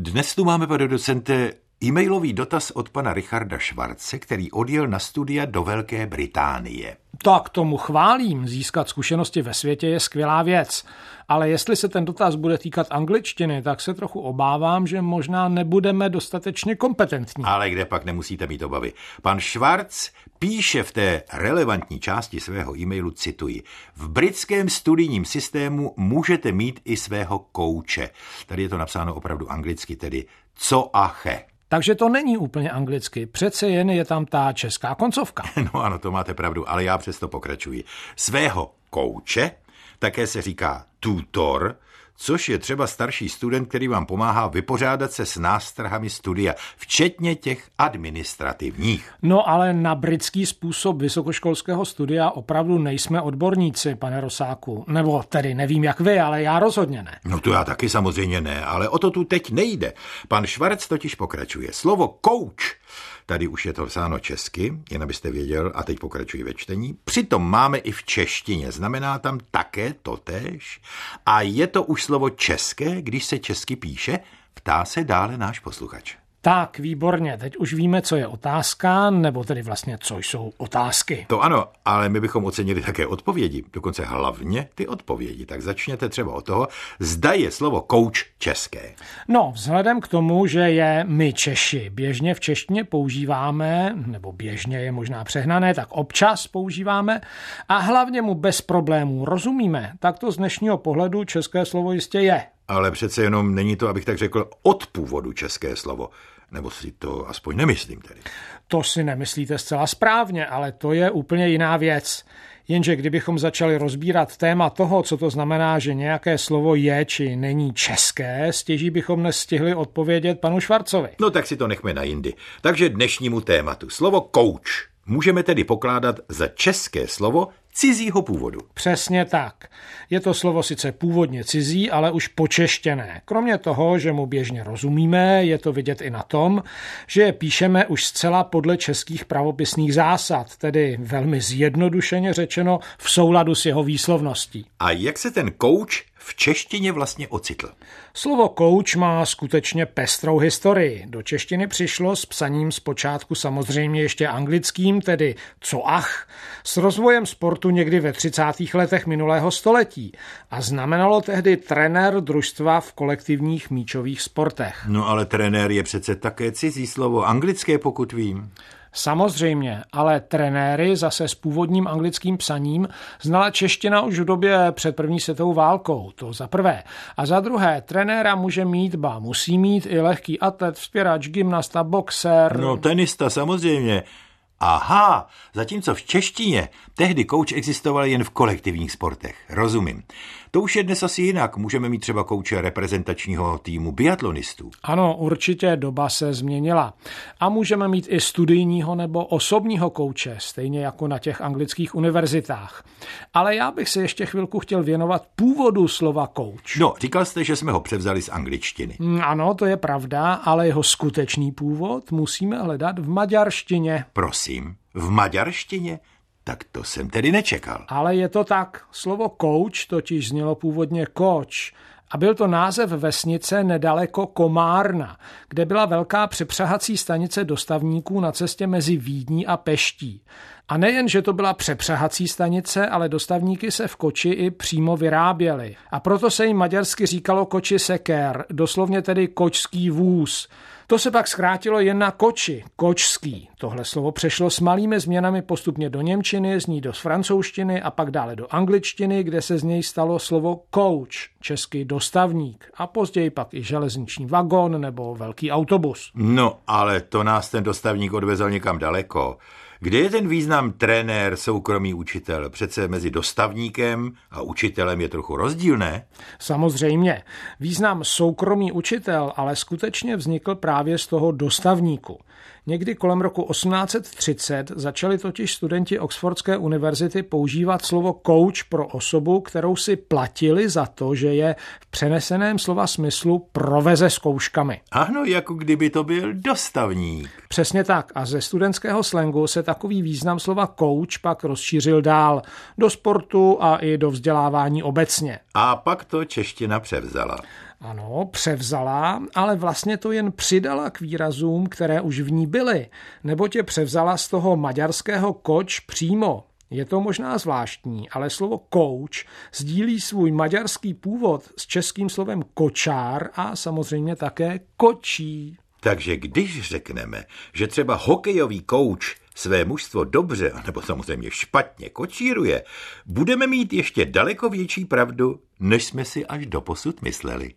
Dnes tu máme, pane docente, e-mailový dotaz od pana Richarda Švarce, který odjel na studia do Velké Británie. Tak tomu chválím. Získat zkušenosti ve světě je skvělá věc. Ale jestli se ten dotaz bude týkat angličtiny, tak se trochu obávám, že možná nebudeme dostatečně kompetentní. Ale kde pak nemusíte mít obavy. Pan Schwarz píše v té relevantní části svého e-mailu, cituji, v britském studijním systému můžete mít i svého kouče. Tady je to napsáno opravdu anglicky, tedy co a che. Takže to není úplně anglicky, přece jen je tam ta česká koncovka. No ano, to máte pravdu, ale já přesto pokračuji. Svého kouče také se říká tutor, což je třeba starší student, který vám pomáhá vypořádat se s nástrahami studia, včetně těch administrativních. No ale na britský způsob vysokoškolského studia opravdu nejsme odborníci, pane Rosáku. Nebo tedy nevím jak vy, ale já rozhodně ne. No to já taky samozřejmě ne, ale o to tu teď nejde. Pan Švarc totiž pokračuje. Slovo coach Tady už je to psáno česky, jen abyste věděl, a teď pokračuji ve čtení. Přitom máme i v češtině, znamená tam také totéž. A je to už slovo české, když se česky píše, ptá se dále náš posluchač. Tak, výborně. Teď už víme, co je otázka, nebo tedy vlastně, co jsou otázky. To ano, ale my bychom ocenili také odpovědi, dokonce hlavně ty odpovědi. Tak začněte třeba od toho, zda je slovo kouč české. No, vzhledem k tomu, že je my Češi běžně v češtině používáme, nebo běžně je možná přehnané, tak občas používáme a hlavně mu bez problémů rozumíme, tak to z dnešního pohledu české slovo jistě je. Ale přece jenom není to, abych tak řekl, od původu české slovo. Nebo si to aspoň nemyslím tedy. To si nemyslíte zcela správně, ale to je úplně jiná věc. Jenže kdybychom začali rozbírat téma toho, co to znamená, že nějaké slovo je či není české, stěží bychom nestihli odpovědět panu Švarcovi. No tak si to nechme na jindy. Takže dnešnímu tématu. Slovo coach můžeme tedy pokládat za české slovo cizího původu. Přesně tak. Je to slovo sice původně cizí, ale už počeštěné. Kromě toho, že mu běžně rozumíme, je to vidět i na tom, že je píšeme už zcela podle českých pravopisných zásad, tedy velmi zjednodušeně řečeno v souladu s jeho výslovností. A jak se ten kouč v češtině vlastně ocitl? Slovo kouč má skutečně pestrou historii. Do češtiny přišlo s psaním zpočátku samozřejmě ještě anglickým, tedy co ach, s rozvojem sportu někdy ve 30. letech minulého století a znamenalo tehdy trenér družstva v kolektivních míčových sportech. No ale trenér je přece také cizí slovo, anglické pokud vím. Samozřejmě, ale trenéry zase s původním anglickým psaním znala čeština už v době před první světovou válkou, to za prvé. A za druhé, trenéra může mít, ba musí mít i lehký atlet, vzpěrač, gymnasta, boxer. No tenista samozřejmě. Aha, zatímco v češtině tehdy kouč existoval jen v kolektivních sportech. Rozumím. To už je dnes asi jinak. Můžeme mít třeba kouče reprezentačního týmu biatlonistů. Ano, určitě doba se změnila. A můžeme mít i studijního nebo osobního kouče, stejně jako na těch anglických univerzitách. Ale já bych se ještě chvilku chtěl věnovat původu slova kouč. No, říkal jste, že jsme ho převzali z angličtiny. Mm, ano, to je pravda, ale jeho skutečný původ musíme hledat v maďarštině. Prosím, v maďarštině? Tak to jsem tedy nečekal. Ale je to tak. Slovo kouč totiž znělo původně koč a byl to název vesnice nedaleko Komárna, kde byla velká přepřahací stanice dostavníků na cestě mezi Vídní a Peští. A nejen, že to byla přepřahací stanice, ale dostavníky se v Koči i přímo vyráběly. A proto se jim maďarsky říkalo Koči seker, doslovně tedy kočský vůz. To se pak zkrátilo jen na koči, kočský. Tohle slovo přešlo s malými změnami postupně do Němčiny, z ní do francouzštiny a pak dále do angličtiny, kde se z něj stalo slovo coach, český dostavník a později pak i železniční vagon nebo velký autobus. No, ale to nás ten dostavník odvezl někam daleko. Kde je ten význam trenér, soukromý učitel? Přece mezi dostavníkem a učitelem je trochu rozdíl, ne? Samozřejmě. Význam soukromý učitel ale skutečně vznikl právě z toho dostavníku. Někdy kolem roku 1830 začali totiž studenti Oxfordské univerzity používat slovo coach pro osobu, kterou si platili za to, že je v přeneseném slova smyslu proveze zkouškami. Ano, jako kdyby to byl dostavník. Přesně tak. A ze studentského slangu se takový význam slova coach pak rozšířil dál do sportu a i do vzdělávání obecně. A pak to čeština převzala. Ano, převzala, ale vlastně to jen přidala k výrazům, které už v ní byly, nebo tě převzala z toho maďarského koč přímo. Je to možná zvláštní, ale slovo kouč sdílí svůj maďarský původ s českým slovem kočár a samozřejmě také kočí. Takže když řekneme, že třeba hokejový kouč své mužstvo dobře, nebo samozřejmě špatně kočíruje, budeme mít ještě daleko větší pravdu, než jsme si až doposud mysleli.